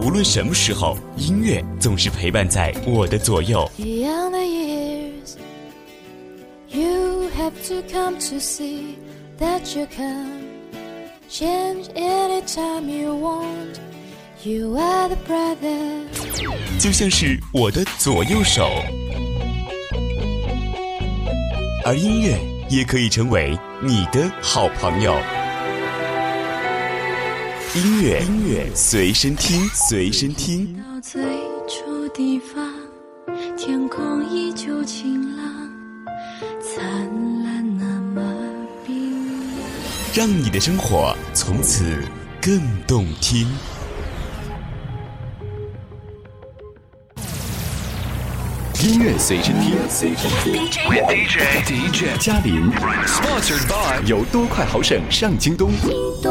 无论什么时候，音乐总是陪伴在我的左右。就像是我的左右手，而音乐也可以成为你的好朋友。音乐，音乐随身听，随身听。到最初地方，天空依旧晴朗，灿烂那么冰。让你的生活从此更动听。音乐随身听，DJ DJ 嘉玲，Sponsored by 由多快好省上京东，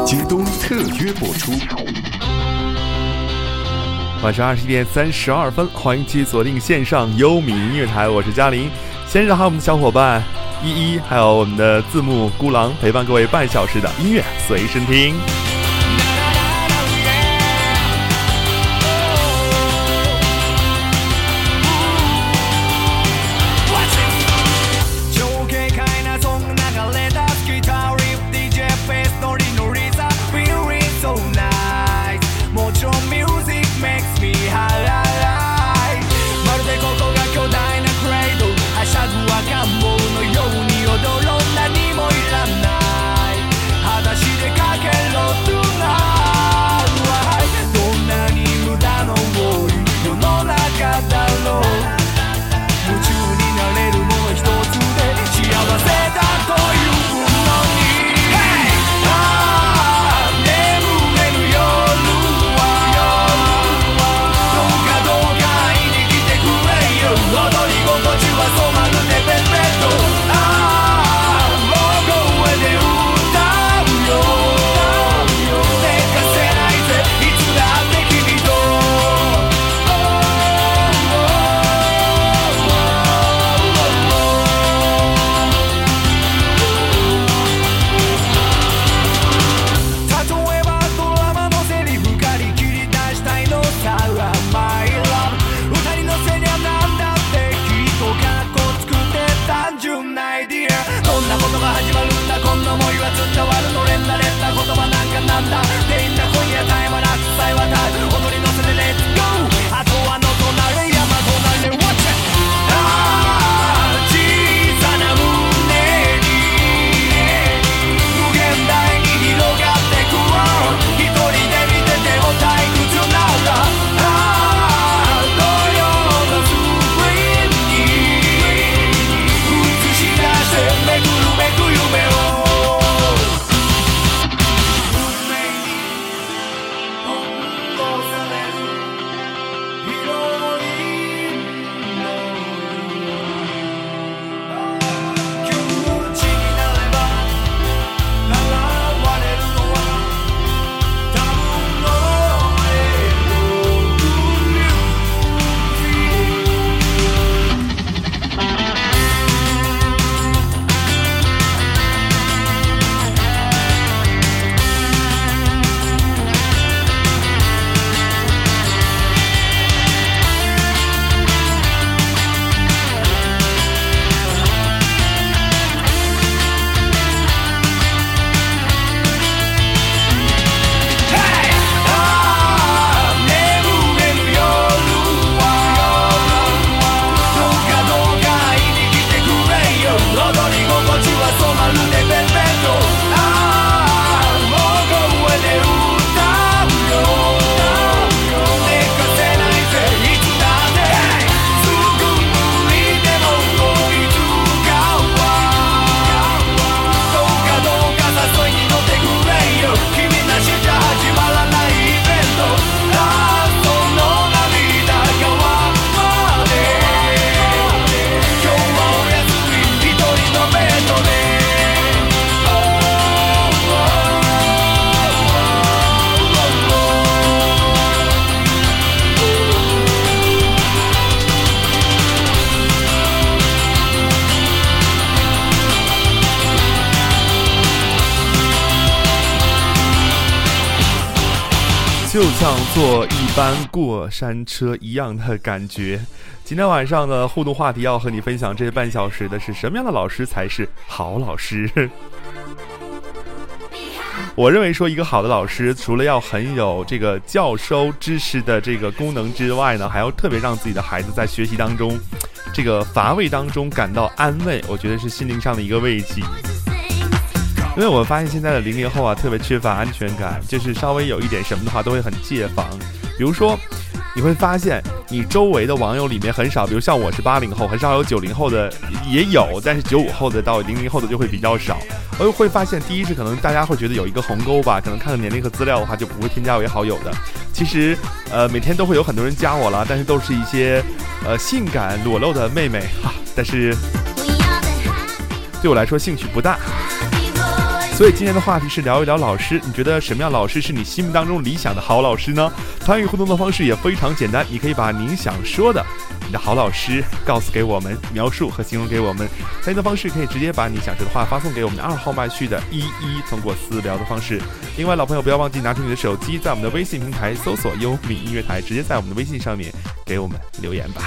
京东。特约播出。晚上二十一点三十二分，欢迎继续锁定线上优米音乐台，我是嘉林。先是还有我们的小伙伴依依，还有我们的字幕孤狼，陪伴各位半小时的音乐随身听。就像坐一班过山车一样的感觉。今天晚上的互动话题要和你分享这半小时的是什么样的老师才是好老师？我认为说一个好的老师，除了要很有这个教授知识的这个功能之外呢，还要特别让自己的孩子在学习当中，这个乏味当中感到安慰。我觉得是心灵上的一个慰藉。因为我发现现在的零零后啊，特别缺乏安全感，就是稍微有一点什么的话，都会很戒防。比如说，你会发现你周围的网友里面很少，比如像我是八零后，很少有九零后的，也有，但是九五后的到零零后的就会比较少。而会发现，第一是可能大家会觉得有一个鸿沟吧，可能看了年龄和资料的话，就不会添加为好友的。其实，呃，每天都会有很多人加我了，但是都是一些，呃，性感裸露的妹妹哈，但 是对我来说兴趣不大。所以今天的话题是聊一聊老师，你觉得什么样老师是你心目当中理想的好老师呢？参与互动的方式也非常简单，你可以把您想说的，你的好老师告诉给我们，描述和形容给我们。参与的方式可以直接把你想说的话发送给我们的二号麦序的一一，通过私聊的方式。另外，老朋友不要忘记拿出你的手机，在我们的微信平台搜索优米音乐台，直接在我们的微信上面给我们留言吧。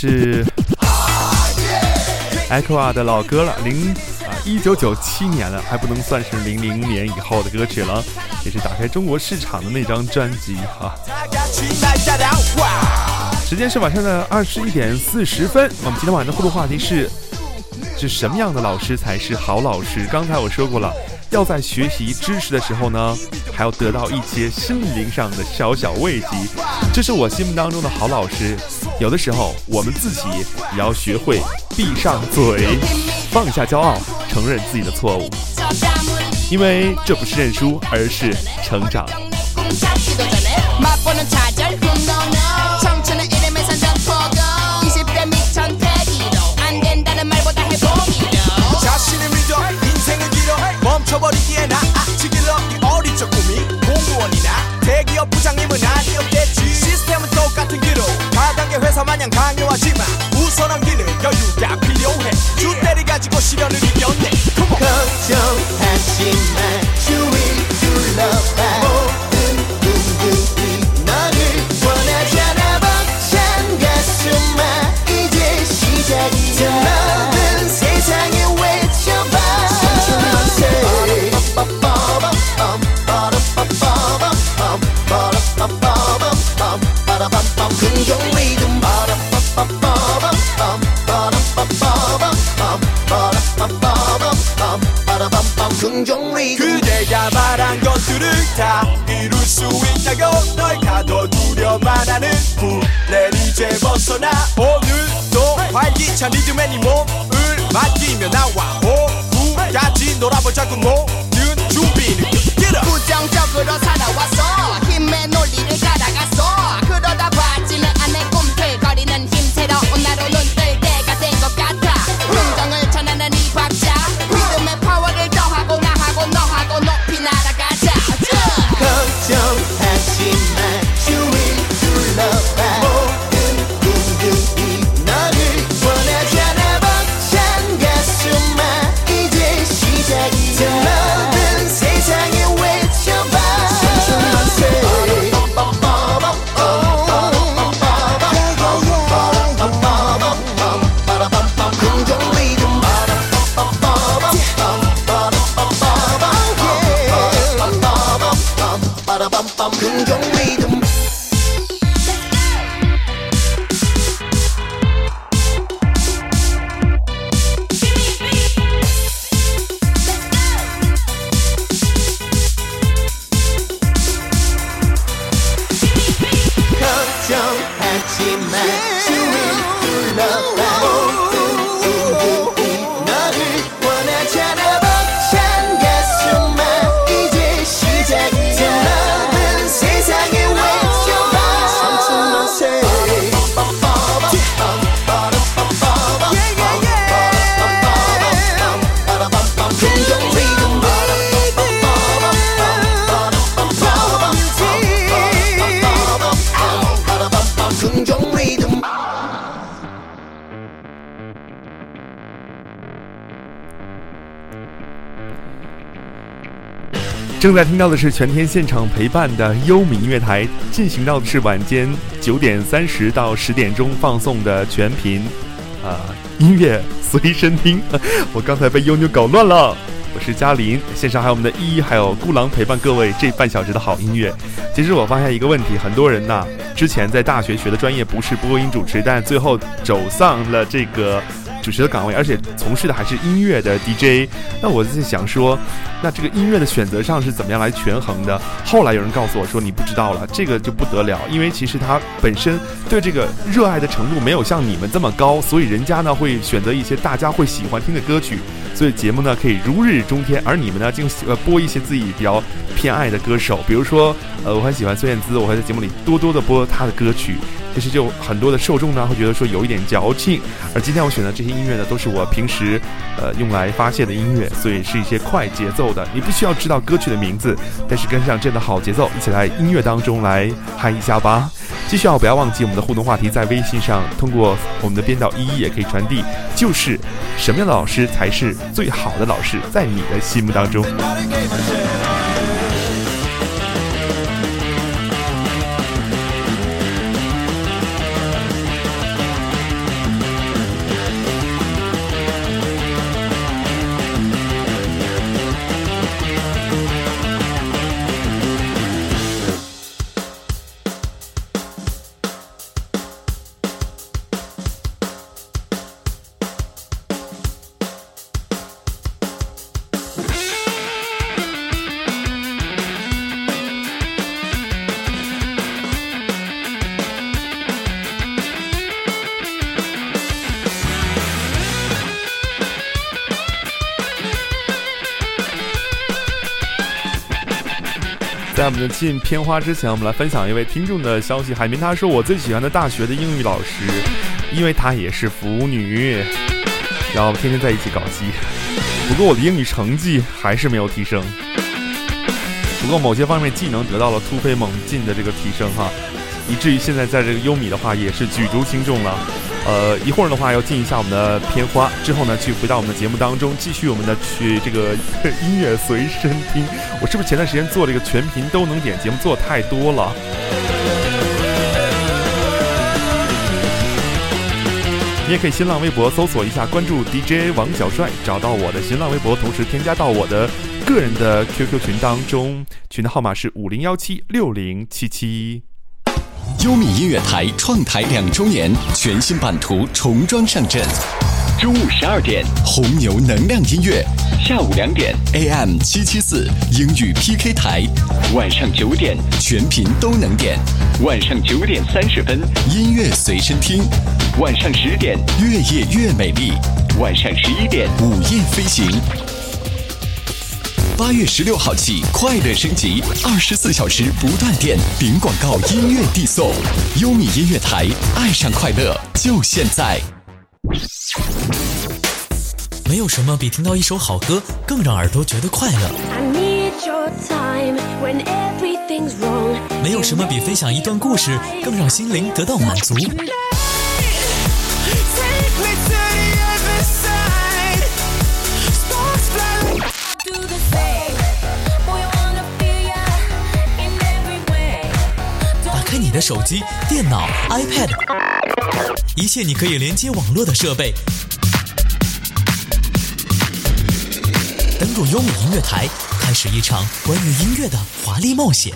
是 Echo 啊的老歌了，零啊一九九七年了，还不能算是零零年以后的歌曲了，也是打开中国市场的那张专辑哈。时间是晚上的二十一点四十分，我们今天晚上的互动话题是：是什么样的老师才是好老师？刚才我说过了。要在学习知识的时候呢，还要得到一些心灵上的小小慰藉，这是我心目当中的好老师。有的时候，我们自己也要学会闭上嘴，放下骄傲，承认自己的错误，因为这不是认输，而是成长。 가사 마냥 강요하지마. 웃어넘기는 여유가 필요해. 주 때리 가지고 시련을 이겨내. 걱정해. 활기찬 리듬에 네 몸을 맡기며 나와. 호흡까지 놀아보자고 모 come, come, go. 正在听到的是全天现场陪伴的优米音乐台，进行到的是晚间九点三十到十点钟放送的全频，啊、音乐随身听。我刚才被悠妞搞乱了。我是嘉林，线上还有我们的依依，还有孤狼陪伴各位这半小时的好音乐。其实我发现一个问题，很多人呐，之前在大学学的专业不是播音主持，但最后走上了这个主持的岗位，而且从事的还是音乐的 DJ。那我在想说，那这个音乐的选择上是怎么样来权衡的？后来有人告诉我说，你不知道了，这个就不得了，因为其实他本身对这个热爱的程度没有像你们这么高，所以人家呢会选择一些大家会喜欢听的歌曲，所以节目呢可以如日中天，而你们呢就呃播一些自己比较偏爱的歌手，比如说呃我很喜欢孙燕姿，我会在节目里多多的播她的歌曲。其实就很多的受众呢会觉得说有一点矫情，而今天我选的这些音乐呢都是我平时呃用来发泄的音乐，所以是一些快节奏的。你不需要知道歌曲的名字，但是跟上这样的好节奏，一起来音乐当中来嗨一下吧。继续啊，不要忘记我们的互动话题，在微信上通过我们的编导一一也可以传递，就是什么样的老师才是最好的老师，在你的心目当中。在我们的进片花之前，我们来分享一位听众的消息。海明他说：“我最喜欢的大学的英语老师，因为她也是腐女，然后天天在一起搞基。不过我的英语成绩还是没有提升，不过某些方面技能得到了突飞猛进的这个提升哈，以至于现在在这个优米的话也是举足轻重了。呃，一会儿的话要进一下我们的片花，之后呢去回到我们的节目当中，继续我们的去这个音乐随身听。我是不是前段时间做这个全频都能点节目做太多了？你也可以新浪微博搜索一下，关注 DJ 王小帅，找到我的新浪微博，同时添加到我的个人的 QQ 群当中，群的号码是五零幺七六零七七。优米音乐台创台两周年，全新版图重装上阵。中午十二点，红牛能量音乐；下午两点，AM 七七四英语 PK 台；晚上九点，全频都能点；晚上九点三十分，音乐随身听；晚上十点，越夜越美丽；晚上十一点，午夜飞行。八月十六号起，快乐升级，二十四小时不断电，零广告音乐递送，优米音乐台，爱上快乐就现在。没有什么比听到一首好歌更让耳朵觉得快乐，没有什么比分享一段故事更让心灵得到满足。手机、电脑、iPad，一切你可以连接网络的设备。登录优米音乐台，开始一场关于音乐的华丽冒险。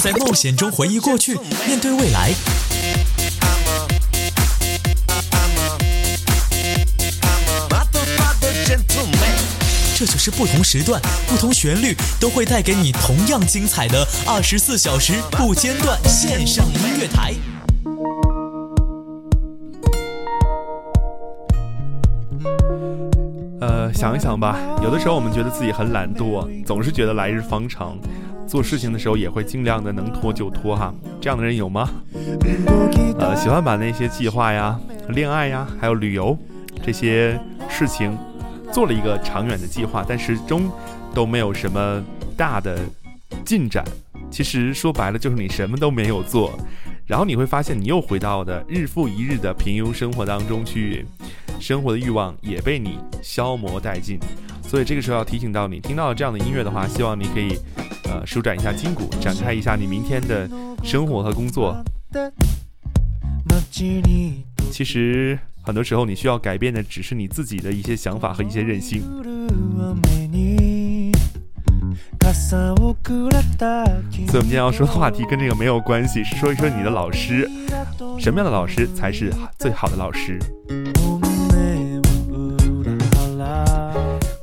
在冒险中回忆过去，面对未来。这就是不同时段、不同旋律都会带给你同样精彩的二十四小时不间断线上音乐台。呃，想一想吧，有的时候我们觉得自己很懒惰，总是觉得来日方长，做事情的时候也会尽量的能拖就拖哈。这样的人有吗？呃，喜欢把那些计划呀、恋爱呀，还有旅游这些事情。做了一个长远的计划，但始终都没有什么大的进展。其实说白了，就是你什么都没有做，然后你会发现，你又回到的日复一日的平庸生活当中去，生活的欲望也被你消磨殆尽。所以这个时候要提醒到你，听到这样的音乐的话，希望你可以呃舒展一下筋骨，展开一下你明天的生活和工作。其实。很多时候，你需要改变的只是你自己的一些想法和一些任性。所以，我们今天要说的话题跟这个没有关系，是说一说你的老师，什么样的老师才是最好的老师？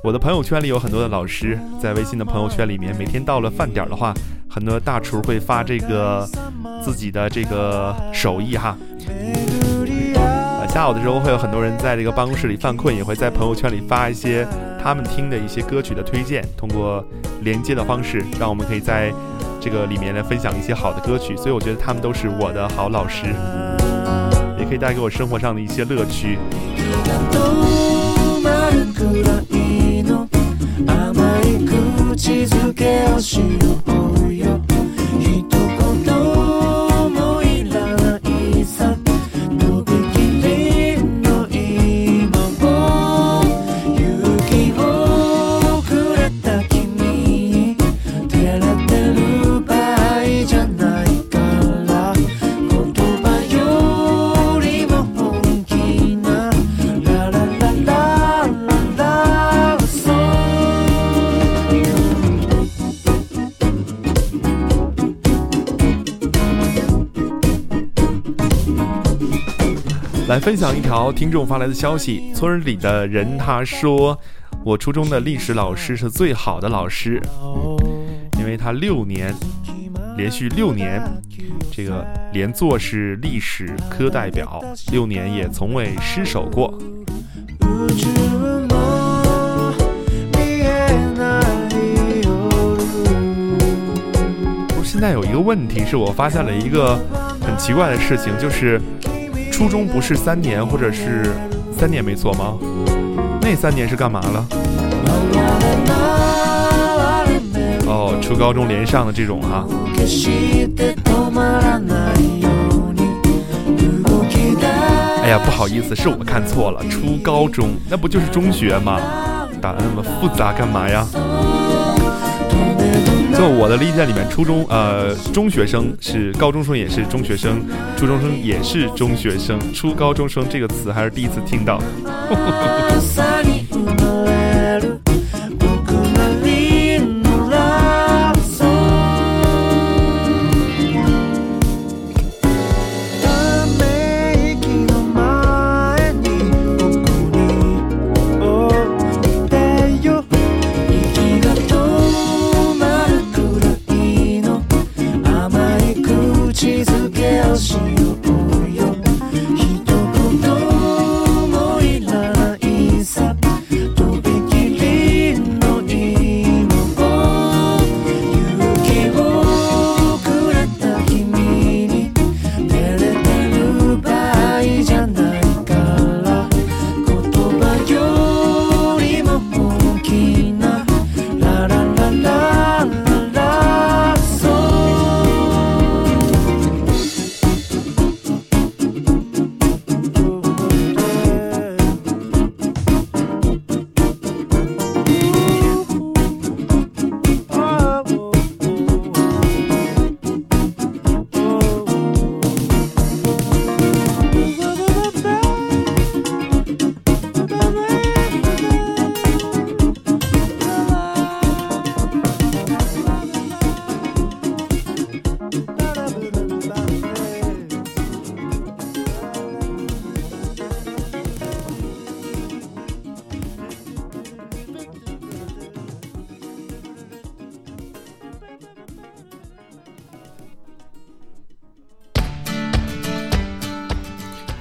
我的朋友圈里有很多的老师，在微信的朋友圈里面，每天到了饭点的话，很多大厨会发这个自己的这个手艺哈。下午的时候会有很多人在这个办公室里犯困，也会在朋友圈里发一些他们听的一些歌曲的推荐，通过连接的方式，让我们可以在这个里面来分享一些好的歌曲。所以我觉得他们都是我的好老师，也可以带给我生活上的一些乐趣。来分享一条听众发来的消息，村里的人他说，我初中的历史老师是最好的老师，因为他六年连续六年这个连坐是历史科代表，六年也从未失手过。不是现在有一个问题是我发现了一个很奇怪的事情，就是。初中不是三年，或者是三年没错吗？那三年是干嘛了？哦，初高中连上的这种哈。哎呀，不好意思，是我看错了，初高中那不就是中学吗？打的那么复杂干嘛呀？就我的理解里面，初中呃中学生是高中生也是中学生，初中生也是中学生，初高中生这个词还是第一次听到。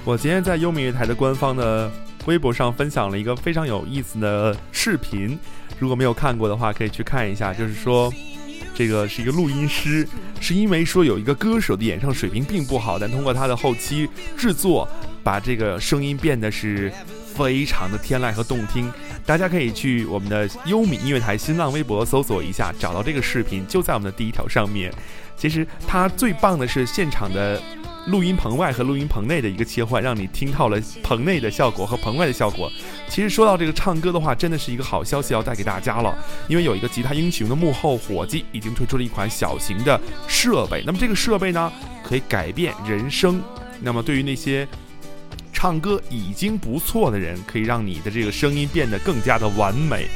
我今天在优米乐台的官方的微博上分享了一个非常有意思的视频，如果没有看过的话，可以去看一下。就是说，这个是一个录音师，是因为说有一个歌手的演唱水平并不好，但通过他的后期制作，把这个声音变得是非常的天籁和动听。大家可以去我们的优米音乐台新浪微博搜索一下，找到这个视频，就在我们的第一条上面。其实它最棒的是现场的录音棚外和录音棚内的一个切换，让你听到了棚内的效果和棚外的效果。其实说到这个唱歌的话，真的是一个好消息要带给大家了，因为有一个吉他英雄的幕后伙计已经推出了一款小型的设备。那么这个设备呢，可以改变人声。那么对于那些唱歌已经不错的人，可以让你的这个声音变得更加的完美，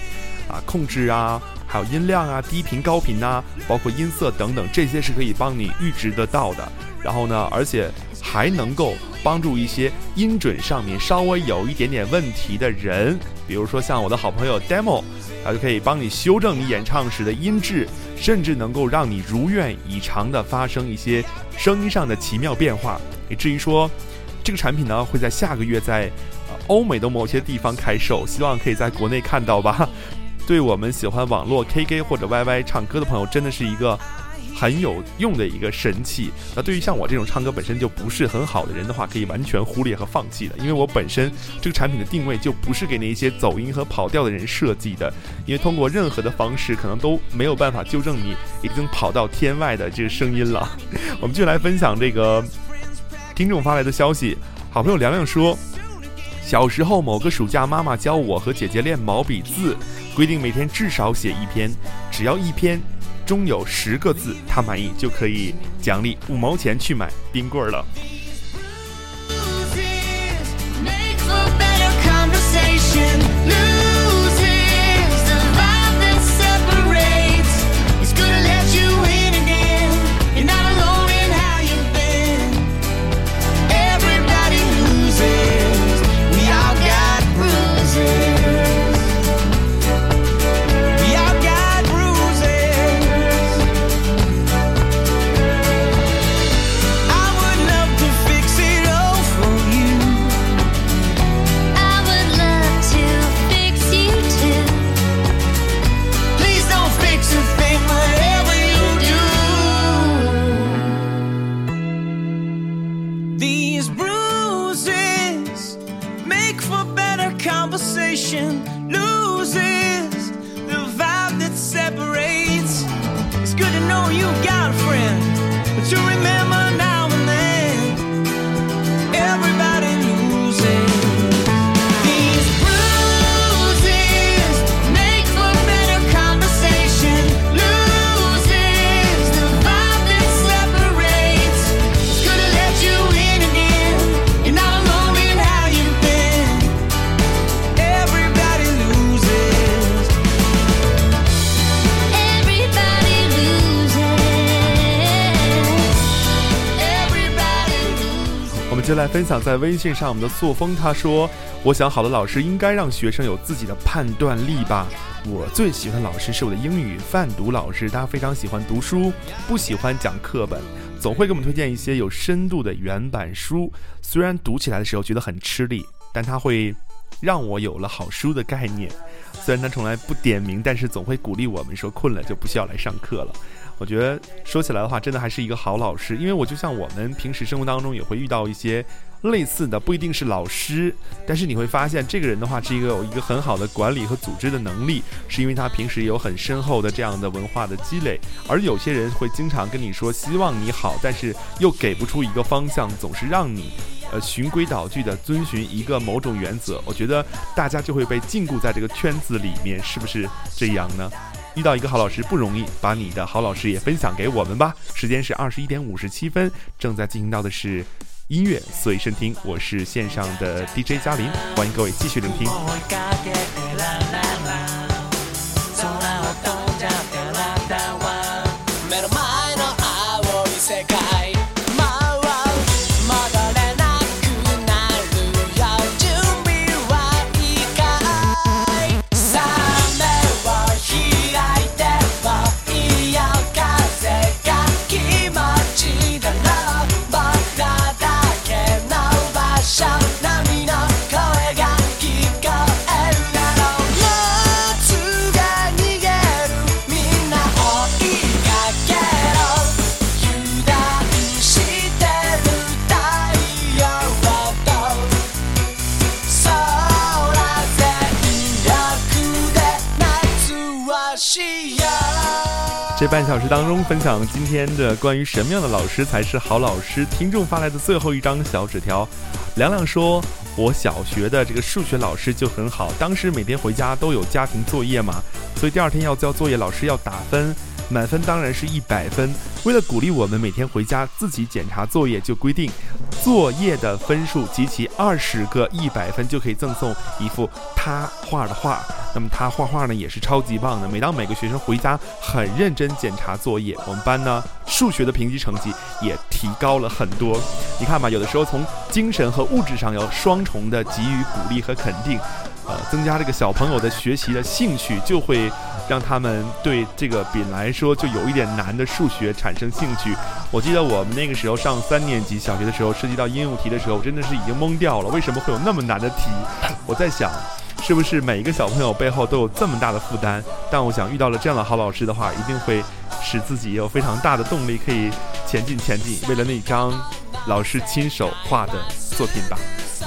啊，控制啊，还有音量啊，低频、高频呐，包括音色等等，这些是可以帮你预知得到的。然后呢，而且还能够帮助一些音准上面稍微有一点点问题的人，比如说像我的好朋友 Demo，他就可以帮你修正你演唱时的音质，甚至能够让你如愿以偿的发生一些声音上的奇妙变化，以至于说。这个产品呢会在下个月在欧美的某些地方开售，希望可以在国内看到吧。对我们喜欢网络 K K 或者 Y Y 唱歌的朋友，真的是一个很有用的一个神器。那对于像我这种唱歌本身就不是很好的人的话，可以完全忽略和放弃的，因为我本身这个产品的定位就不是给那些走音和跑调的人设计的。因为通过任何的方式，可能都没有办法纠正你已经跑到天外的这个声音了。我们就来分享这个。听众发来的消息，好朋友凉凉说，小时候某个暑假，妈妈教我和姐姐练毛笔字，规定每天至少写一篇，只要一篇中有十个字，他满意就可以奖励五毛钱去买冰棍儿了。分享在微信上，我们的塑风他说：“我想好的老师应该让学生有自己的判断力吧。我最喜欢老师是我的英语范读老师，他非常喜欢读书，不喜欢讲课本，总会给我们推荐一些有深度的原版书。虽然读起来的时候觉得很吃力，但他会让我有了好书的概念。虽然他从来不点名，但是总会鼓励我们说困了就不需要来上课了。”我觉得说起来的话，真的还是一个好老师，因为我就像我们平时生活当中也会遇到一些类似的，不一定是老师，但是你会发现这个人的话是一个有一个很好的管理和组织的能力，是因为他平时有很深厚的这样的文化的积累，而有些人会经常跟你说希望你好，但是又给不出一个方向，总是让你呃循规蹈矩的遵循一个某种原则，我觉得大家就会被禁锢在这个圈子里面，是不是这样呢？遇到一个好老师不容易，把你的好老师也分享给我们吧。时间是二十一点五十七分，正在进行到的是音乐随身听，我是线上的 DJ 嘉林，欢迎各位继续聆听。小时当中，分享今天的关于什么样的老师才是好老师？听众发来的最后一张小纸条，凉凉说：“我小学的这个数学老师就很好，当时每天回家都有家庭作业嘛，所以第二天要交作业，老师要打分。”满分当然是一百分。为了鼓励我们每天回家自己检查作业，就规定作业的分数集齐二十个一百分就可以赠送一幅他画的画。那么他画画呢也是超级棒的。每当每个学生回家很认真检查作业，我们班呢数学的评级成绩也提高了很多。你看吧，有的时候从精神和物质上要双重的给予鼓励和肯定。呃，增加这个小朋友的学习的兴趣，就会让他们对这个本来说就有一点难的数学产生兴趣。我记得我们那个时候上三年级小学的时候，涉及到应用题的时候，我真的是已经懵掉了。为什么会有那么难的题？我在想，是不是每一个小朋友背后都有这么大的负担？但我想遇到了这样的好老师的话，一定会使自己有非常大的动力，可以前进前进。为了那张老师亲手画的作品吧。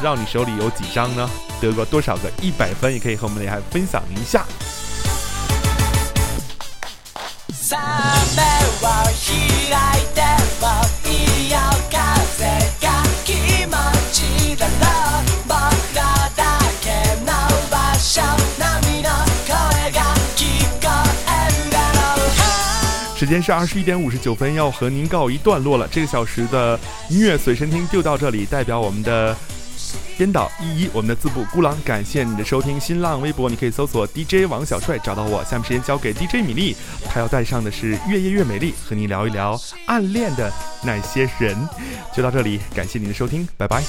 让你手里有几张呢？得过多少个一百分？也可以和我们来分享一下。时间是二十一点五十九分，要和您告一段落了。这个小时的音乐随身听就到这里，代表我们的。编导依依，我们的字部孤狼，感谢你的收听。新浪微博你可以搜索 DJ 王小帅找到我。下面时间交给 DJ 米粒，他要带上的是越夜越美丽，和你聊一聊暗恋的那些人。就到这里，感谢您的收听，拜拜。